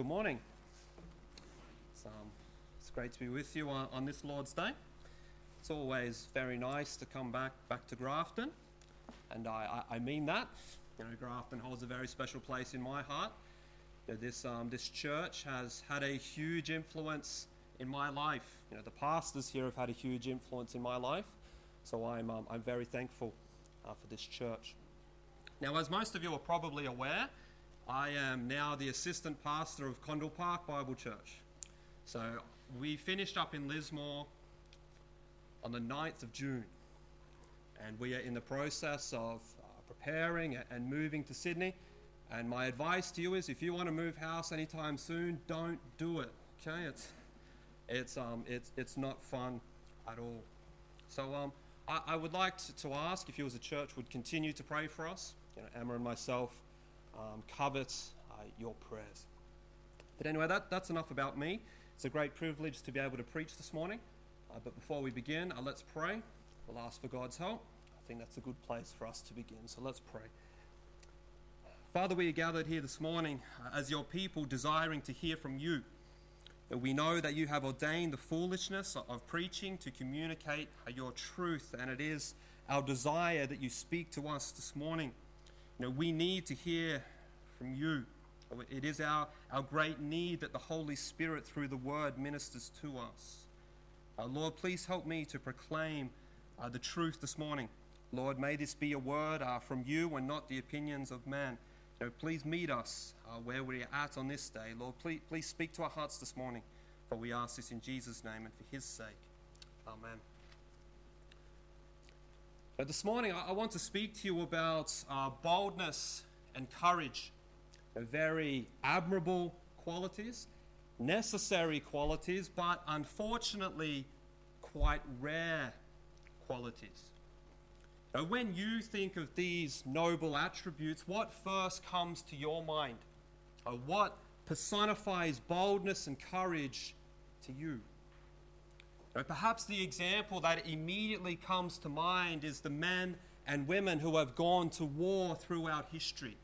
Good morning. It's, um, it's great to be with you on, on this Lord's Day. It's always very nice to come back back to Grafton, and I, I, I mean that. You know, Grafton holds a very special place in my heart. You know, this um, this church has had a huge influence in my life. You know, the pastors here have had a huge influence in my life, so I'm um, I'm very thankful uh, for this church. Now, as most of you are probably aware, I am now the assistant pastor of Condell Park Bible Church. So we finished up in Lismore on the 9th of June, and we are in the process of uh, preparing and moving to Sydney. And my advice to you is if you want to move house anytime soon, don't do it. Okay? It's, it's, um, it's, it's not fun at all. So um, I, I would like to, to ask if you as a church would continue to pray for us. You know, Emma and myself um, covet uh, your prayers. But anyway, that, that's enough about me. It's a great privilege to be able to preach this morning. Uh, but before we begin, uh, let's pray. We'll ask for God's help. I think that's a good place for us to begin. So let's pray. Father, we are gathered here this morning uh, as your people, desiring to hear from you. We know that you have ordained the foolishness of preaching to communicate your truth, and it is our desire that you speak to us this morning. Know, we need to hear from you. It is our, our great need that the Holy Spirit, through the Word, ministers to us. Uh, Lord, please help me to proclaim uh, the truth this morning. Lord, may this be a word uh, from you and not the opinions of man. You know, please meet us uh, where we are at on this day. Lord, please, please speak to our hearts this morning. For we ask this in Jesus' name and for his sake. Amen. But this morning, I, want to speak to you about uh, boldness and courage. very admirable qualities, necessary qualities, but unfortunately, quite rare qualities. Now, when you think of these noble attributes, what first comes to your mind? What personifies boldness and courage to you? Now, perhaps the example that immediately comes to mind is the men and women who have gone to war throughout history,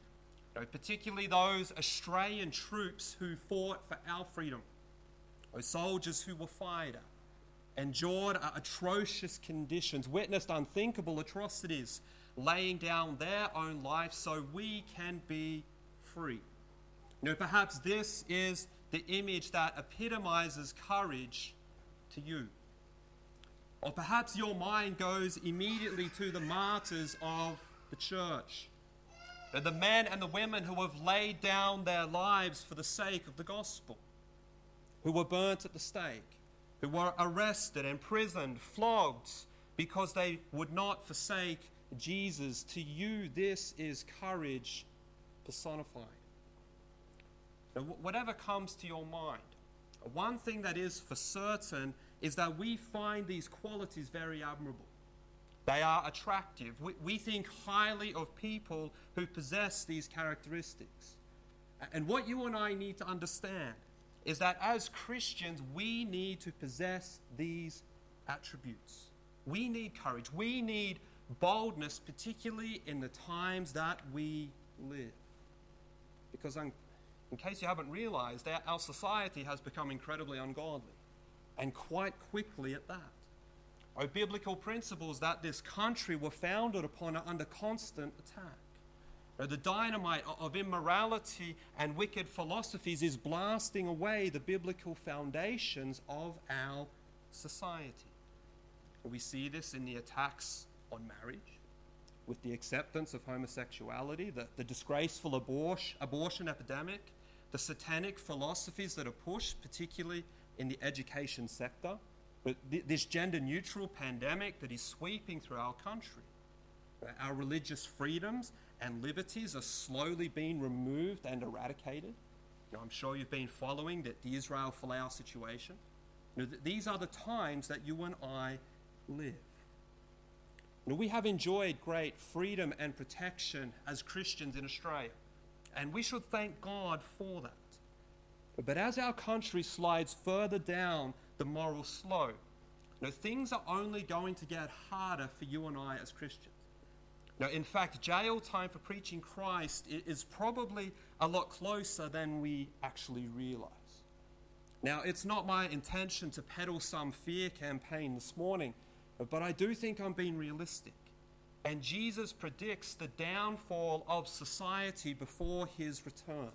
particularly those Australian troops who fought for our freedom, those soldiers who were fired endured atrocious conditions, witnessed unthinkable atrocities, laying down their own life so we can be free. Know, perhaps this is the image that epitomizes courage to you. Or perhaps your mind goes immediately to the martyrs of the church. The men and the women who have laid down their lives for the sake of the gospel, who were burnt at the stake, who were arrested, imprisoned, flogged, because they would not forsake Jesus. To you, this is courage personified. Now, whatever comes to your mind, one thing that is for certain is that we find these qualities very admirable. They are attractive. We, we think highly of people who possess these characteristics. And what you and I need to understand is that as Christians, we need to possess these attributes. We need courage. We need boldness, particularly in the times that we live. Because, um, in case you haven't realized, our society has become incredibly ungodly, and quite quickly at that. Our biblical principles that this country were founded upon are under constant attack. The dynamite of immorality and wicked philosophies is blasting away the biblical foundations of our society. We see this in the attacks on marriage, with the acceptance of homosexuality, the, the disgraceful abortion, abortion epidemic, the satanic philosophies that are pushed, particularly in the education sector, but th- this gender neutral pandemic that is sweeping through our country. Our religious freedoms and liberties are slowly being removed and eradicated. I'm sure you've been following that the Israel Folau situation. Th- these are the times that you and I live. We have enjoyed great freedom and protection as Christians in Australia, and we should thank God for that. But as our country slides further down the moral slope, know, things are only going to get harder for you and I as Christians. Now, in fact, jail time for preaching Christ is probably a lot closer than we actually realize. Now, it's not my intention to peddle some fear campaign this morning, but I do think I'm being realistic. And Jesus predicts the downfall of society before his return.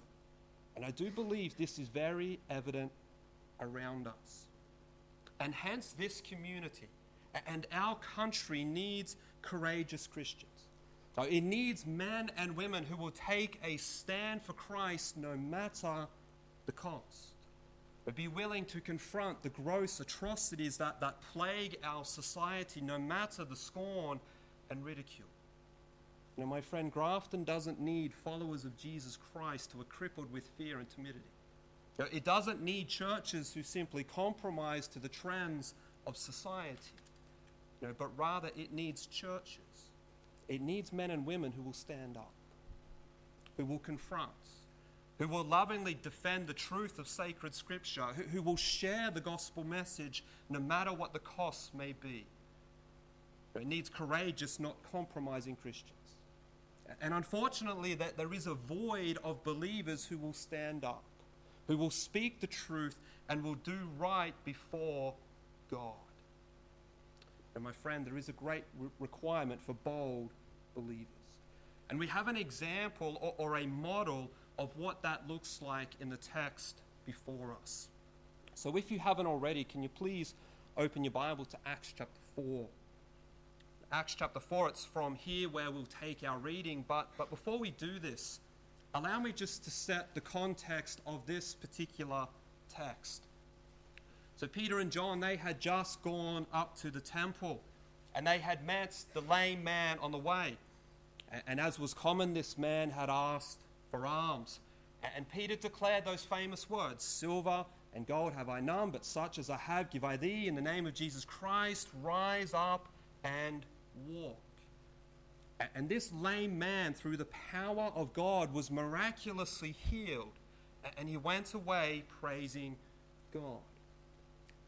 And I do believe this is very evident around us. And hence, this community and our country needs courageous Christians. It needs men and women who will take a stand for Christ no matter the cost. But be willing to confront the gross atrocities that, that plague our society no matter the scorn and ridicule. You know, my friend, Grafton doesn't need followers of Jesus Christ who are crippled with fear and timidity. It doesn't need churches who simply compromise to the trends of society, you know, but rather it needs churches. It needs men and women who will stand up, who will confront, who will lovingly defend the truth of sacred scripture, who, who will share the gospel message no matter what the costs may be. It needs courageous, not compromising Christians. And unfortunately, that there is a void of believers who will stand up who will speak the truth and will do right before God. And my friend, there is a great re- requirement for bold believers. And we have an example or, or a model of what that looks like in the text before us. So if you haven't already, can you please open your Bible to Acts chapter 4? Acts chapter 4, it's from here where we'll take our reading. But, but before we do this, allow me just to set the context of this particular text. So, Peter and John, they had just gone up to the temple and they had met the lame man on the way. And as was common, this man had asked for alms. And Peter declared those famous words Silver and gold have I none, but such as I have give I thee. In the name of Jesus Christ, rise up and walk. And this lame man, through the power of God, was miraculously healed. And he went away praising God.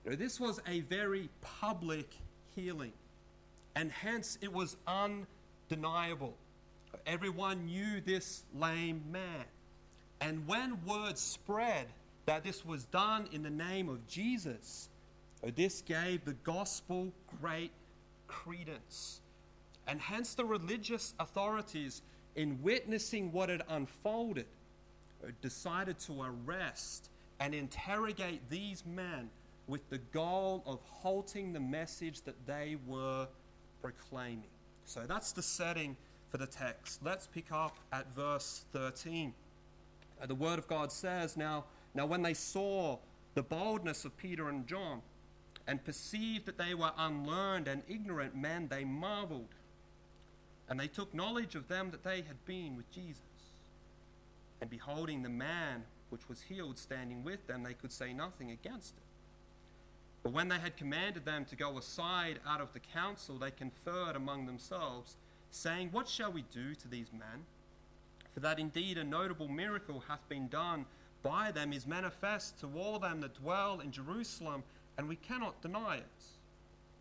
Now, this was a very public healing. And hence it was undeniable. Everyone knew this lame man. And when word spread that this was done in the name of Jesus, this gave the gospel great credence. And hence the religious authorities, in witnessing what had unfolded, decided to arrest and interrogate these men with the goal of halting the message that they were proclaiming. So that's the setting for the text. Let's pick up at verse 13. Uh, the word of God says, now, now when they saw the boldness of Peter and John and perceived that they were unlearned and ignorant men, they marveled and they took knowledge of them that they had been with Jesus. And beholding the man which was healed standing with them, they could say nothing against it. But when they had commanded them to go aside out of the council, they conferred among themselves, saying, What shall we do to these men? For that indeed a notable miracle hath been done by them is manifest to all them that dwell in Jerusalem, and we cannot deny it.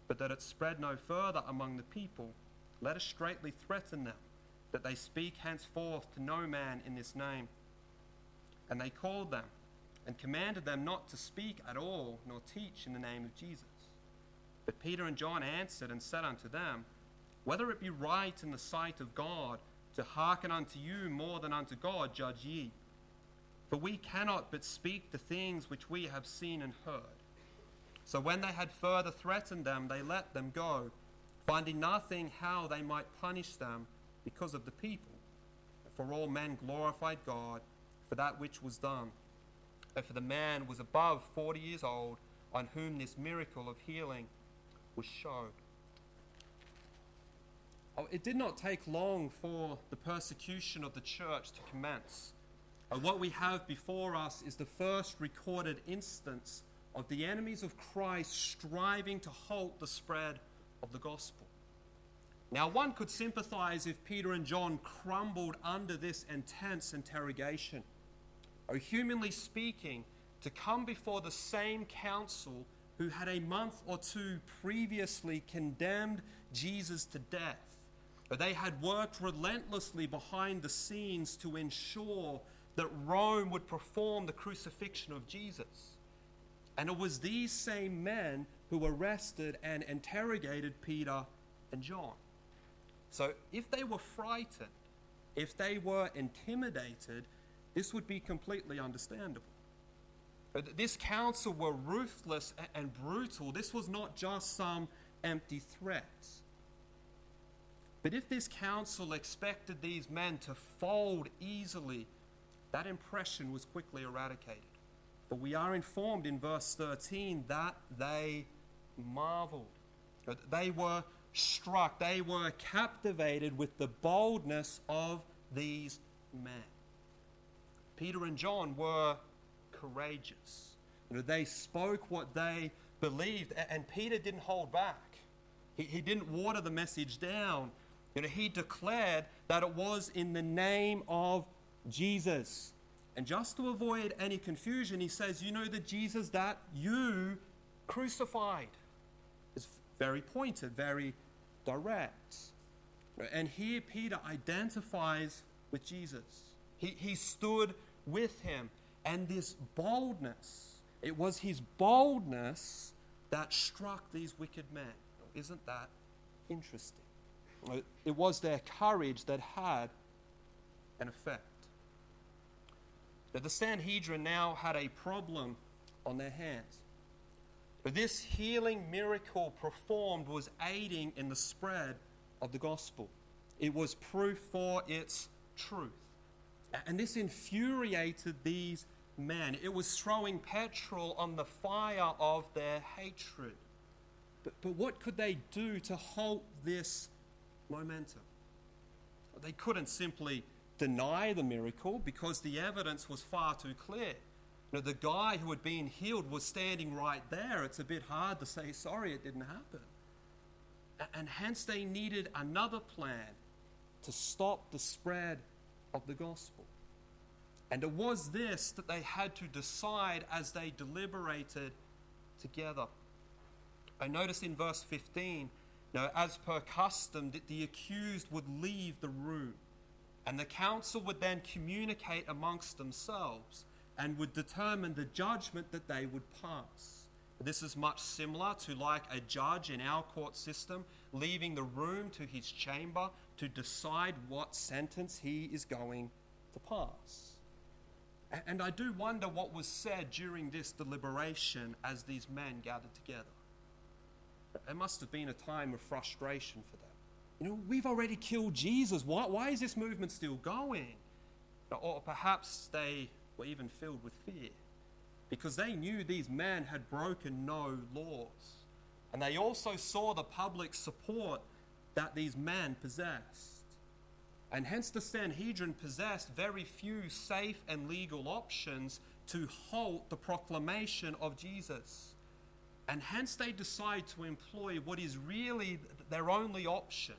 But that it spread no further among the people let us straightly threaten them, that they speak henceforth to no man in this name. And they called them, and commanded them not to speak at all, nor teach in the name of Jesus. But Peter and John answered and said unto them, Whether it be right in the sight of God to hearken unto you more than unto God, judge ye. For we cannot but speak the things which we have seen and heard. So when they had further threatened them, they let them go finding nothing how they might punish them because of the people. For all men glorified God for that which was done. And for the man was above forty years old, on whom this miracle of healing was showed. Oh, it did not take long for the persecution of the church to commence. Uh, what we have before us is the first recorded instance of the enemies of Christ striving to halt the spread of the gospel. Now, one could sympathize if Peter and John crumbled under this intense interrogation. Or, humanly speaking, to come before the same council who had a month or two previously condemned Jesus to death, But they had worked relentlessly behind the scenes to ensure that Rome would perform the crucifixion of Jesus. And it was these same men who arrested and interrogated Peter and John. So if they were frightened, if they were intimidated, this would be completely understandable. This council were ruthless and brutal. This was not just some empty threats. But if this council expected these men to fold easily, that impression was quickly eradicated. For we are informed in verse 13 that they marveled. They were struck, they were captivated with the boldness of these men. Peter and John were courageous. You know, they spoke what they believed, and Peter didn't hold back. He, he didn't water the message down. You know, he declared that it was in the name of Jesus. And just to avoid any confusion, he says, You know the Jesus that you crucified. It's very pointed, very direct. And here Peter identifies with Jesus. He, he stood with him. And this boldness, it was his boldness that struck these wicked men. Isn't that interesting? It was their courage that had an effect. That the Sanhedrin now had a problem on their hands. But this healing miracle performed was aiding in the spread of the gospel. It was proof for its truth. And this infuriated these men. It was throwing petrol on the fire of their hatred. But, but what could they do to halt this momentum? They couldn't simply deny the miracle because the evidence was far too clear. You know, the guy who had been healed was standing right there. It's a bit hard to say, sorry, it didn't happen. And hence they needed another plan to stop the spread of the gospel. And it was this that they had to decide as they deliberated together. I notice in verse 15, you know, as per custom, that the accused would leave the room. And the council would then communicate amongst themselves and would determine the judgment that they would pass. This is much similar to like a judge in our court system leaving the room to his chamber to decide what sentence he is going to pass. And I do wonder what was said during this deliberation as these men gathered together. There must have been a time of frustration for them. You know, we've already killed Jesus. Why, why is this movement still going? Or perhaps they were even filled with fear because they knew these men had broken no laws. And they also saw the public support that these men possessed. And hence the Sanhedrin possessed very few safe and legal options to halt the proclamation of Jesus. And hence they decide to employ what is really their only option,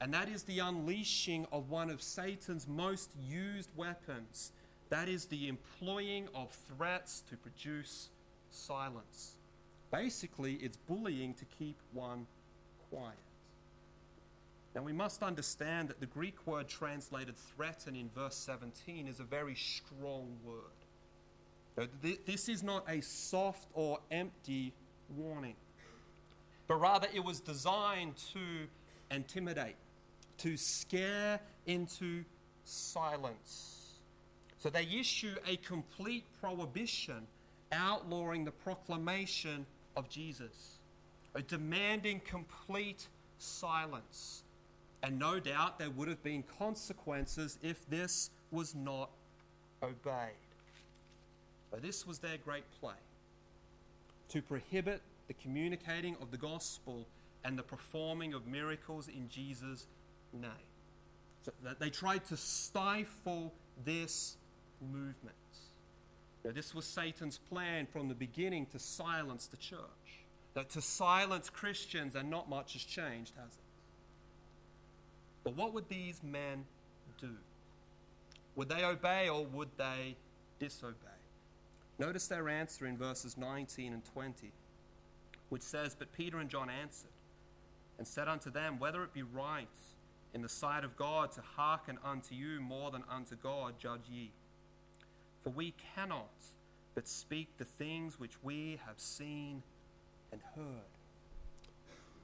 and that is the unleashing of one of Satan's most used weapons. That is the employing of threats to produce silence. Basically, it's bullying to keep one quiet. Now, we must understand that the Greek word translated threaten in verse 17 is a very strong word. This is not a soft or empty warning, but rather it was designed to intimidate, to scare into silence. So they issue a complete prohibition outlawing the proclamation of Jesus, a demanding complete silence. And no doubt there would have been consequences if this was not obeyed. But this was their great play to prohibit the communicating of the gospel and the performing of miracles in Jesus' name. So they tried to stifle this movement. Now, this was Satan's plan from the beginning to silence the church. That to silence Christians, and not much has changed, has it? But what would these men do? Would they obey or would they disobey? Notice their answer in verses 19 and 20, which says, But Peter and John answered and said unto them, Whether it be right in the sight of God to hearken unto you more than unto God, judge ye. For we cannot but speak the things which we have seen and heard.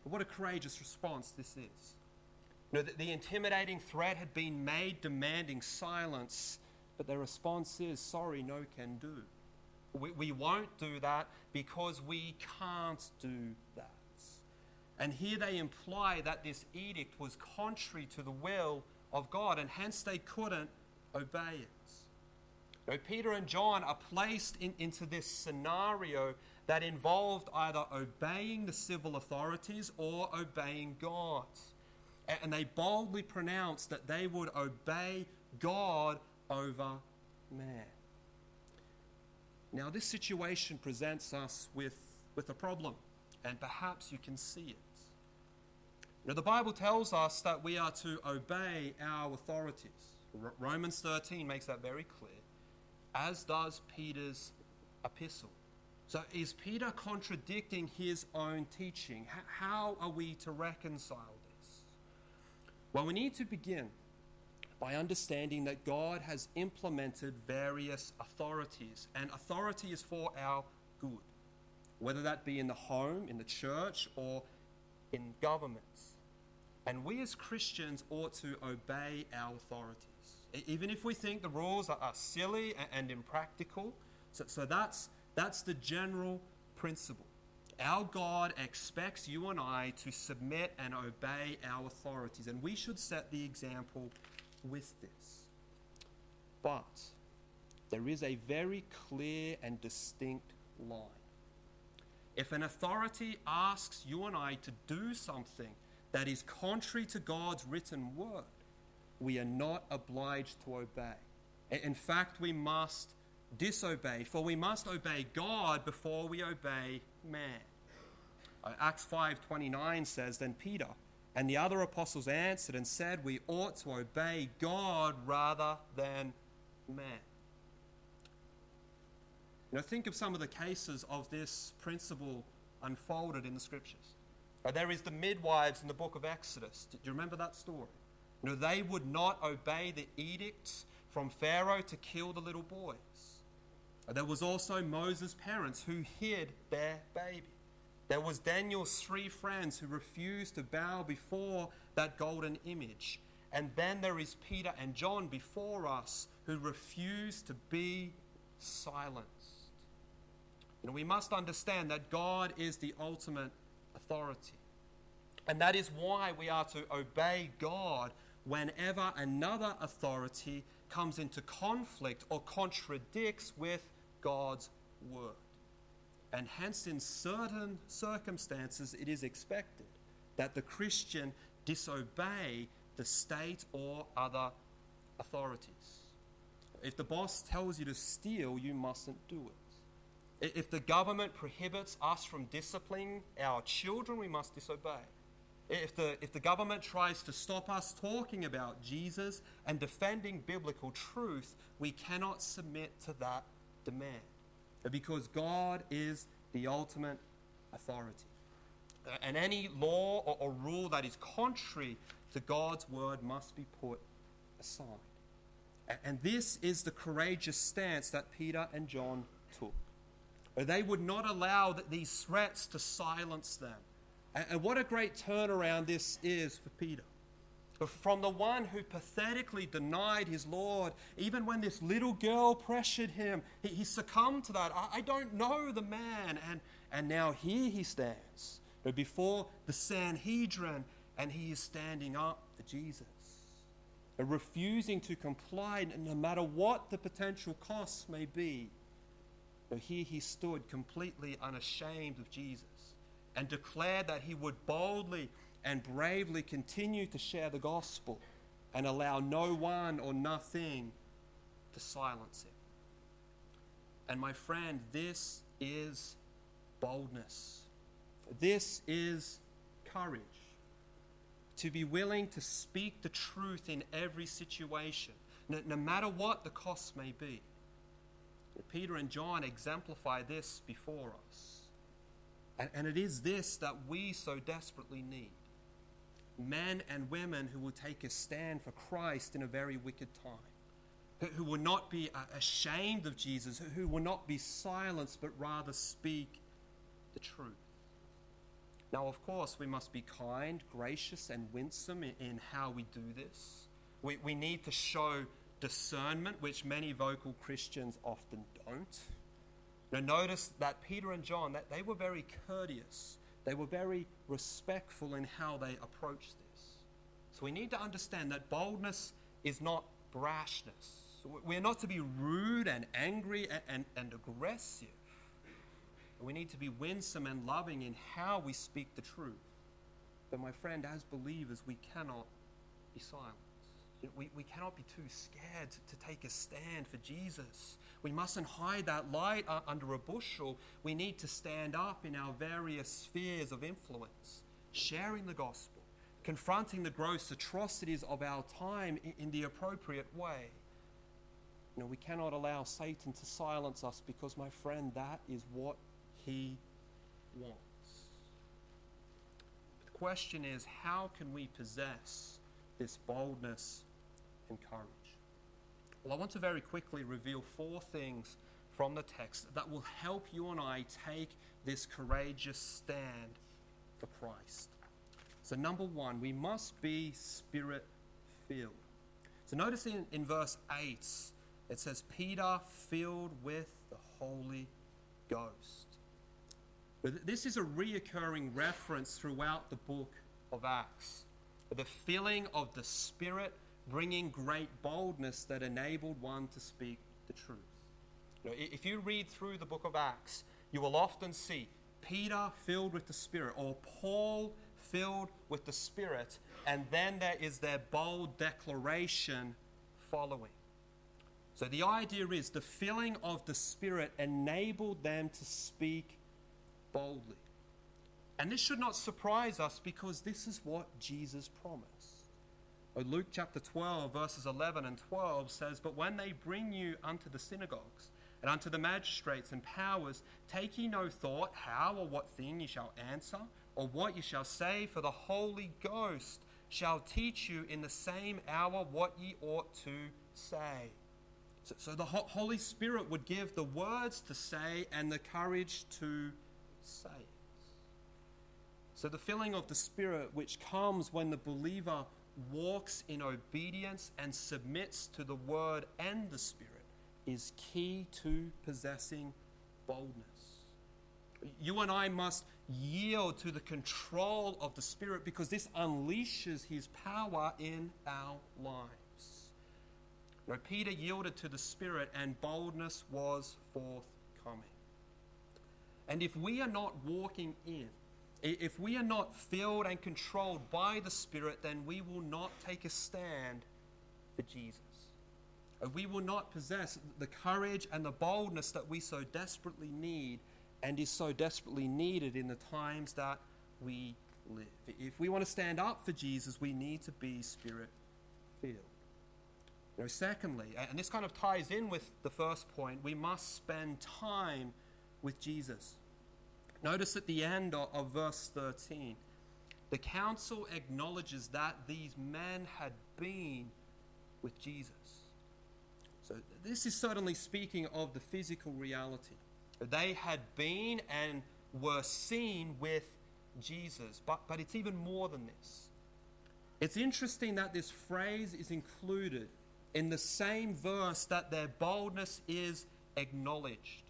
But what a courageous response this is. You know, the, the intimidating threat had been made demanding silence, but their response is, sorry, no can do. We, we won't do that because we can't do that. And here they imply that this edict was contrary to the will of God, and hence they couldn't obey it. Now, Peter and John are placed in, into this scenario that involved either obeying the civil authorities or obeying God. And, they boldly pronounced that they would obey God over man. Now, this situation presents us with, with a problem, and perhaps you can see it. Now, the Bible tells us that we are to obey our authorities. Romans 13 makes that very clear, as does Peter's epistle. So, is Peter contradicting his own teaching? How are we to reconcile this? Well, we need to begin by understanding that God has implemented various authorities, and authority is for our good, whether that be in the home, in the church, or in governments. And we as Christians ought to obey our authorities, even if we think the rules are, silly and impractical. So, so that's, that's the general principle. Our God expects you and I to submit and obey our authorities, and we should set the example with this. But there is a very clear and distinct line. If an authority asks you and I to do something that is contrary to God's written word, we are not obliged to obey. In fact, we must disobey, for we must obey God before we obey man. Uh, Acts 5:29 says, Then Peter and the other apostles answered and said, We ought to obey God rather than man. Now, think of some of the cases of this principle unfolded in the scriptures. Uh, there is the midwives in the book of Exodus. Do you remember that story? You know, they would not obey the edicts from Pharaoh to kill the little boys. Uh, there was also Moses' parents who hid their baby. There was Daniel's three friends who refused to bow before that golden image. And then there is Peter and John before us who refuse to be silenced. We must understand that God is the ultimate authority. And that is why we are to obey God whenever another authority comes into conflict or contradicts with God's word. And hence, in certain circumstances, it is expected that the Christian disobey the state or other authorities. If the boss tells you to steal, you mustn't do it. If the government prohibits us from disciplining our children, we must disobey. If the, if the government tries to stop us talking about Jesus and defending biblical truth, we cannot submit to that demand because God is the ultimate authority. Uh, and any law or, or rule that is contrary to God's word must be put aside. And this is the courageous stance that Peter and John took. They would not allow these threats to silence them. And what a great turnaround this is for Peter. From the one who pathetically denied his Lord, even when this little girl pressured him, he, succumbed to that. I, I, don't know the man. And, and now here he stands before the Sanhedrin, and he is standing up for Jesus, refusing to comply no matter what the potential costs may be. But here he stood completely unashamed of Jesus and declared that he would boldly and bravely continue to share the gospel and allow no one or nothing to silence him. And my friend, this is boldness. This is courage. To be willing to speak the truth in every situation, no, no matter what the cost may be. Peter and John exemplify this before us. And, and it is this that we so desperately need men and women who will take a stand for Christ in a very wicked time, who, will not be uh, ashamed of Jesus, who, who will not be silenced, but rather speak the truth. Now, of course, we must be kind, gracious, and winsome in, in how we do this. We, we need to show discernment, which many vocal Christians often don't. Now, notice that Peter and John, that they were very courteous. They were very respectful in how they approached this. So we need to understand that boldness is not brashness. We're not to be rude and angry and, and, and aggressive. We need to be winsome and loving in how we speak the truth. But, my friend, as believers, we cannot be silent. We, we cannot be too scared to, take a stand for Jesus. We mustn't hide that light uh, under a bushel. We need to stand up in our various spheres of influence, sharing the gospel, confronting the gross atrocities of our time in, in the appropriate way. You know, we cannot allow Satan to silence us because, my friend, that is what he wants. But the question is how can we possess this boldness and courage? Well, I want to very quickly reveal four things from the text that will help you and I take this courageous stand for Christ. So, number one, we must be spirit filled. So, notice in, in verse 8, it says, Peter filled with the Holy Ghost. This is a reoccurring reference throughout the book of Acts. The filling of the Spirit bringing great boldness that enabled one to speak the truth. You know, if you read through the book of Acts, you will often see Peter filled with the Spirit or Paul filled with the Spirit, and then there is their bold declaration following. So the idea is the filling of the Spirit enabled them to speak boldly. And this should not surprise us because this is what Jesus promised. Oh, Luke chapter 12, verses 11 and 12 says, But when they bring you unto the synagogues and unto the magistrates and powers, take ye no thought how or what thing ye shall answer, or what ye shall say, for the Holy Ghost shall teach you in the same hour what ye ought to say. So, so the Holy Spirit would give the words to say and the courage to say it. So, the filling of the Spirit, which comes when the believer walks in obedience and submits to the Word and the Spirit, is key to possessing boldness. You and I must yield to the control of the Spirit because this unleashes His power in our lives. Now, Peter yielded to the Spirit, and boldness was forthcoming. And if we are not walking in, if we are not filled and controlled by the Spirit, then we will not take a stand for Jesus. We will not possess the courage and the boldness that we so desperately need and is so desperately needed in the times that we live. If we want to stand up for Jesus, we need to be Spirit filled. Secondly, and this kind of ties in with the first point, we must spend time with Jesus. Notice at the end of, of verse 13, the council acknowledges that these men had been with Jesus. So, this is certainly speaking of the physical reality. They had been and were seen with Jesus, but, but it's even more than this. It's interesting that this phrase is included in the same verse that their boldness is acknowledged.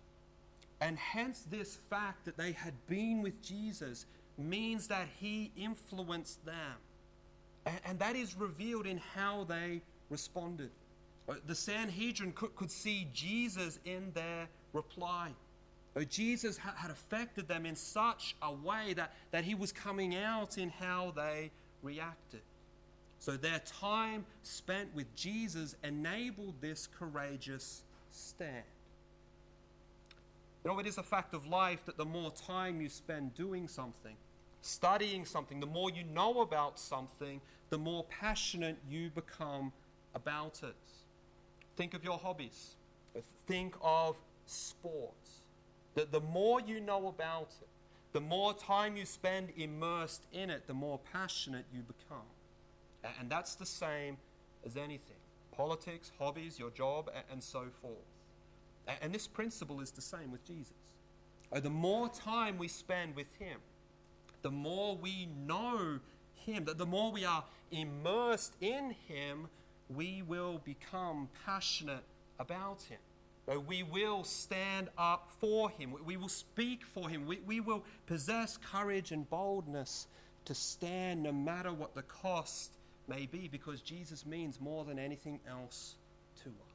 And hence, this fact that they had been with Jesus means that he influenced them. And, and that is revealed in how they responded. Uh, the Sanhedrin could, could see Jesus in their reply. Uh, Jesus ha- had affected them in such a way that, that he was coming out in how they reacted. So their time spent with Jesus enabled this courageous stand. You know, it is a fact of life that the more time you spend doing something, studying something, the more you know about something, the more passionate you become about it. Think of your hobbies. Think of sports. The, the more you know about it, the more time you spend immersed in it, the more passionate you become. And that's the same as anything politics, hobbies, your job, and so forth. And this principle is the same with Jesus. Uh, the more time we spend with Him, the more we know Him, the more we are immersed in Him, we will become passionate about Him. We will stand up for him. We will speak for him. We, we will possess courage and boldness to stand no matter what the cost may be because Jesus means more than anything else to us.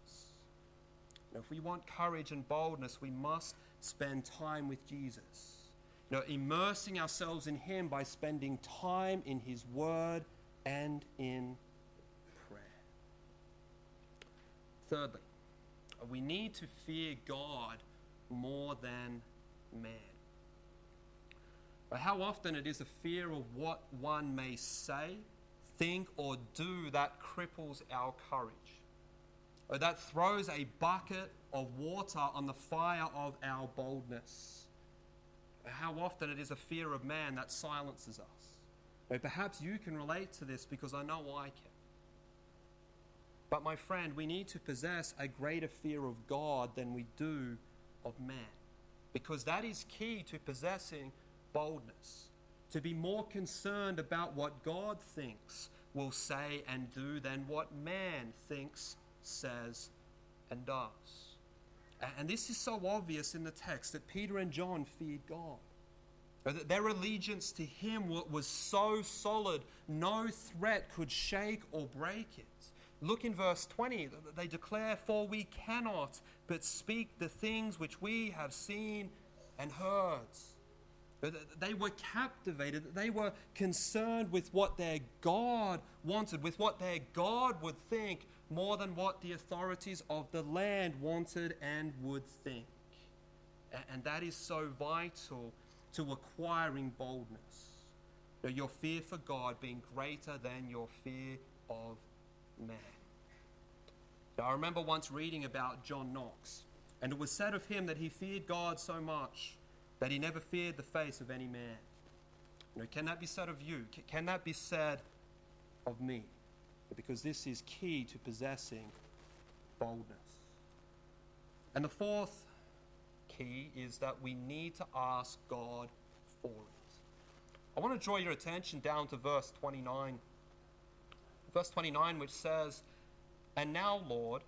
Now, if we want courage and boldness, we must spend time with Jesus. You know, immersing ourselves in him by spending time in his word and in prayer. Thirdly, we need to fear God more than man. But how often it is a fear of what one may say, think, or do that cripples our courage, or that throws a bucket of water on the fire of our boldness. How often it is a fear of man that silences us. perhaps you can relate to this because I know I can. But, my friend, we need to possess a greater fear of God than we do of man. Because that is key to possessing boldness. To be more concerned about what God thinks, will say, and do than what man thinks, says, and does. And this is so obvious in the text that Peter and John feared God. That their allegiance to Him was so solid, no threat could shake or break it. Look in verse 20. They declare, For we cannot but speak the things which we have seen and heard. They were captivated. They were concerned with what their God wanted, with what their God would think, more than what the authorities of the land wanted and would think. And that is so vital to acquiring boldness. Your fear for God being greater than your fear of man. I remember once reading about John Knox, and it was said of him that he feared God so much that he never feared the face of any man. You know, can that be said of you? Can that be said of me? Because this is key to possessing boldness. And the fourth key is that we need to ask God for it. I want to draw your attention down to verse 29 verse 29, which says, And now, Lord,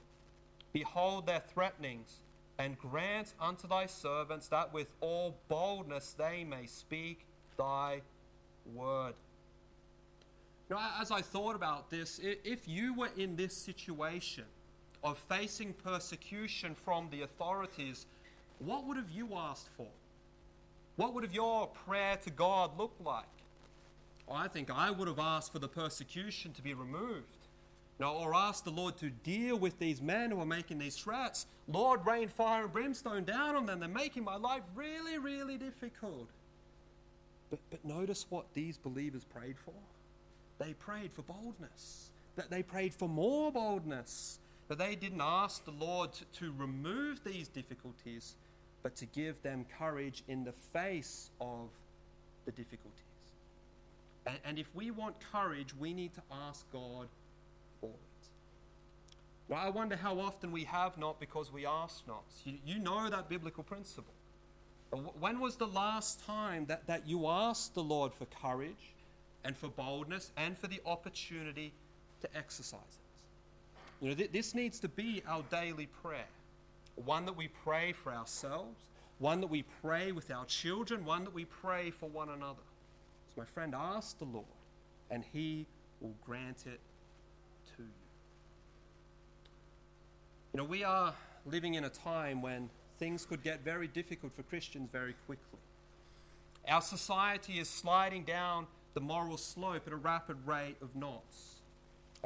behold their threatenings, and grant unto thy servants that with all boldness they may speak thy word. Now, as I thought about this, if you were in this situation of facing persecution from the authorities, what would have you asked for? What would have your prayer to God looked like? I think I would have asked for the persecution to be removed. Or asked the Lord to deal with these men who are making these threats. Lord, rain fire and brimstone down on them. They're making my life really, really difficult. But, but notice what these believers prayed for. They prayed for boldness. That they prayed for more boldness. That they didn't ask the Lord to, to remove these difficulties, but to give them courage in the face of the difficulties. And, and if we want courage, we need to ask God for it. Well, I wonder how often we have not because we ask not. You, you know that biblical principle. When was the last time that, that you asked the Lord for courage and for boldness and for the opportunity to exercise it? You know, th- this needs to be our daily prayer. One that we pray for ourselves, one that we pray with our children, one that we pray for one another. So, my friend, ask the Lord, and He will grant it to you. You know, we are living in a time when things could get very difficult for Christians very quickly. Our society is sliding down the moral slope at a rapid rate of knots.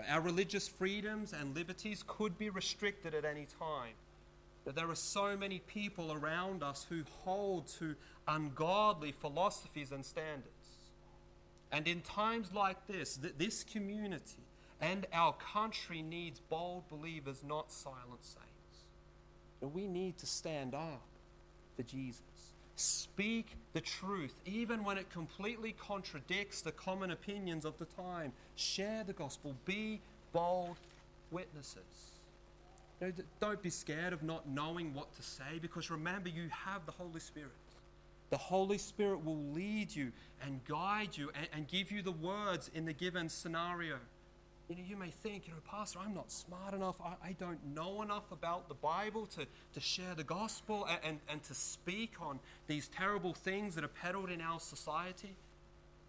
Our religious freedoms and liberties could be restricted at any time. That there are so many people around us who hold to ungodly philosophies and standards. And in times like this, th- this community and our country needs bold believers, not silent saints. And we need to stand up for Jesus. Speak the truth, even when it completely contradicts the common opinions of the time. Share the gospel. Be bold witnesses. You know, don't be scared of not knowing what to say because remember, you have the Holy Spirit. The Holy Spirit will lead you and guide you and, and give you the words in the given scenario. You know, you may think, you know, Pastor, I'm not smart enough. I, I don't know enough about the Bible to, to share the gospel and, and, and to speak on these terrible things that are peddled in our society.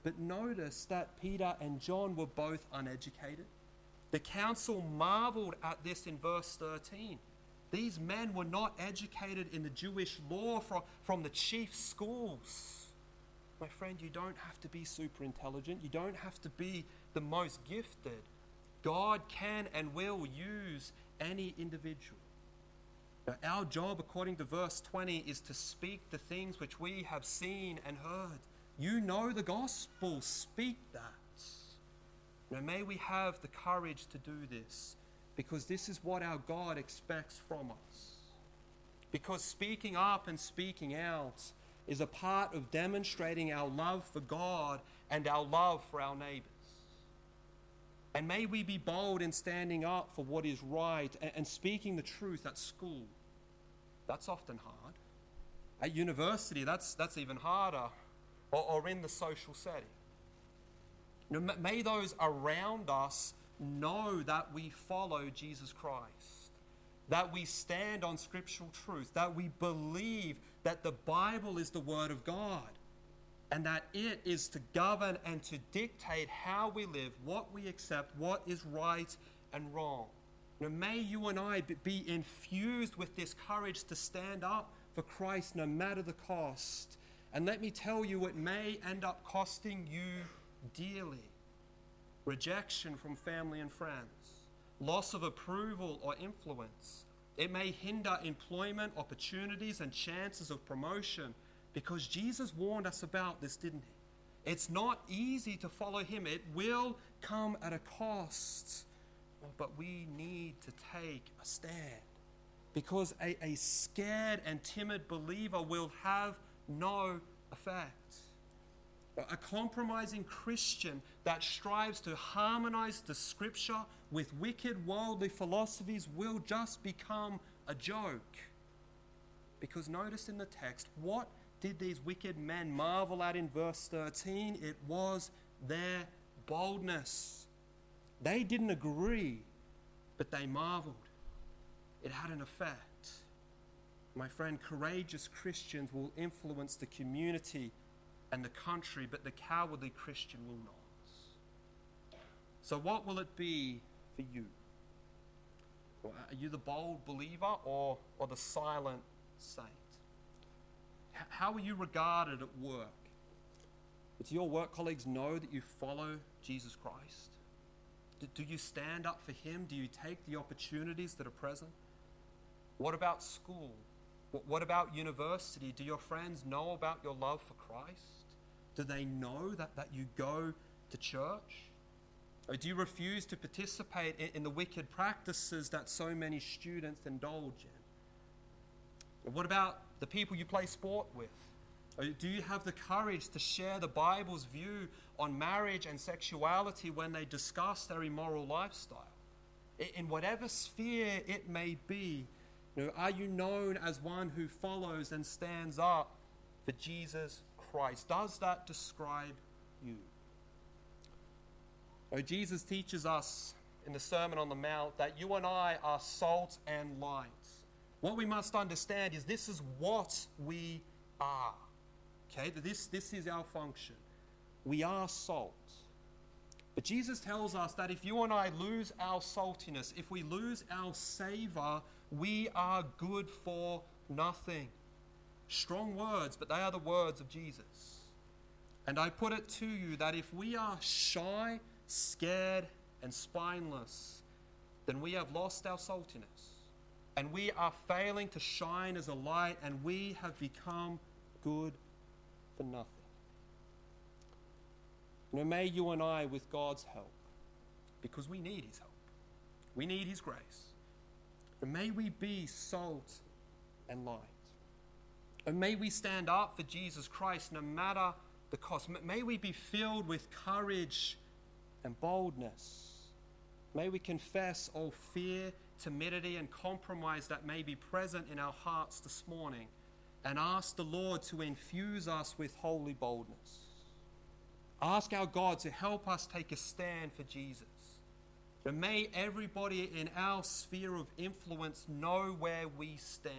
But notice that Peter and John were both uneducated. The council marveled at this in verse 13. These men were not educated in the Jewish law from, from the chief schools. My friend, you don't have to be super intelligent. You don't have to be the most gifted. God can and will use any individual. Now, our job, according to verse 20, is to speak the things which we have seen and heard. You know the gospel, speak that. Now, may we have the courage to do this because this is what our God expects from us. Because speaking up and speaking out is a part of demonstrating our love for God and our love for our neighbors. And may we be bold in standing up for what is right and, and speaking the truth at school. That's often hard. At university, that's, that's even harder, or, or in the social setting. May those around us know that we follow Jesus Christ, that we stand on scriptural truth, that we believe that the Bible is the Word of God, and that it is to govern and to dictate how we live, what we accept, what is right and wrong. Now, may you and I be infused with this courage to stand up for Christ no matter the cost. And let me tell you, it may end up costing you dearly rejection from family and friends, loss of approval or influence. It may hinder employment opportunities and chances of promotion because Jesus warned us about this, didn't he? It's not easy to follow him, it will come at a cost. Oh, but we need to take a stand because a, a scared and timid believer will have no effect. A compromising Christian that strives to harmonize the scripture with wicked worldly philosophies will just become a joke. Because notice in the text, what did these wicked men marvel at in verse 13? It was their boldness. They didn't agree, but they marveled. It had an effect. My friend, courageous Christians will influence the community and the country, but the cowardly Christian will not. So, what will it be for you? Are you the bold believer or, or the silent saint? How are you regarded at work? Do your work colleagues know that you follow Jesus Christ? Do you stand up for Him? Do you take the opportunities that are present? What about school? What about university? Do your friends know about your love for Christ? Do they know that, that you go to church? Or do you refuse to participate in, in the wicked practices that so many students indulge in? what about the people you play sport with? Uh, do you have the courage to share the Bible's view on marriage and sexuality when they discuss their immoral lifestyle? In whatever sphere it may be, you know, are you known as one who follows and stands up for Jesus Christ? Does that describe you? Oh, Jesus teaches us in the Sermon on the Mount that you and I are salt and light. What we must understand is this is what we are. Okay, this, this is our function. We are salt. But Jesus tells us that if you and I lose our saltiness, if we lose our savor, we are good for nothing. Strong words, but they are the words of Jesus. And I put it to you that if we are shy, scared, and spineless, then we have lost our saltiness. And we are failing to shine as a light, and we have become good for nothing. Now, may you and I, with God's help, because we need His help, we need His grace, and may we be salt and light. And may we stand up for Jesus Christ no matter the cost. May we be filled with courage and boldness. May we confess all fear, timidity, and compromise that may be present in our hearts this morning and ask the Lord to infuse us with holy boldness. Ask our God to help us take a stand for Jesus. And may everybody in our sphere of influence know where we stand.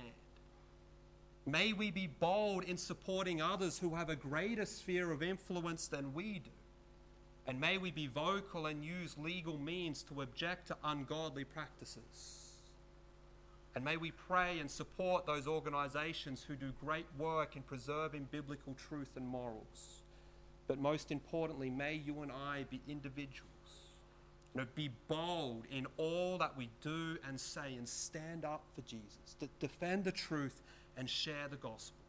May we be bold in supporting others who have a greater sphere of influence than we do. And may we be vocal and use legal means to object to ungodly practices. And may we pray and support those organizations who do great work in preserving biblical truth and morals. But most importantly, may you and I be individuals. You know, be bold in all that we do and say and stand up for Jesus, to defend the truth and share the gospel.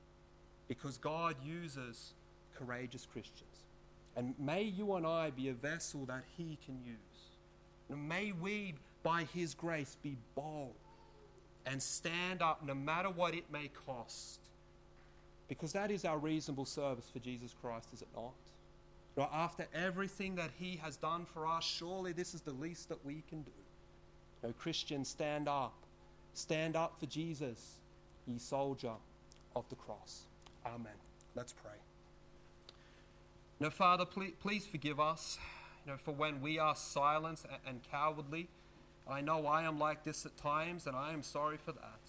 Because God uses courageous Christians. And may you and I be a vessel that He can use. And may we, by His grace, be bold and stand up no matter what it may cost. Because that is our reasonable service for Jesus Christ, is it not? After everything that He has done for us, surely this is the least that we can do. No, Christians, stand up. Stand up for Jesus, ye soldier of the cross. Amen. Let's pray. Now, Father, please, please forgive us you know, for when we are silent and cowardly. I know I am like this at times, and I am sorry for that.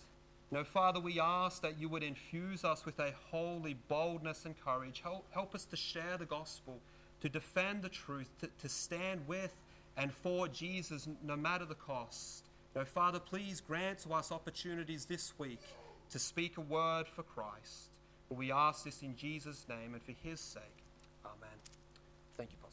No, Father, we ask that you would infuse us with a holy boldness and courage. Help, help us to share the gospel, to defend the truth, to, to stand with and for Jesus no matter the cost. No, Father, please grant to us opportunities this week to speak a word for Christ. We ask this in Jesus' name and for his sake. Thank you, Paul.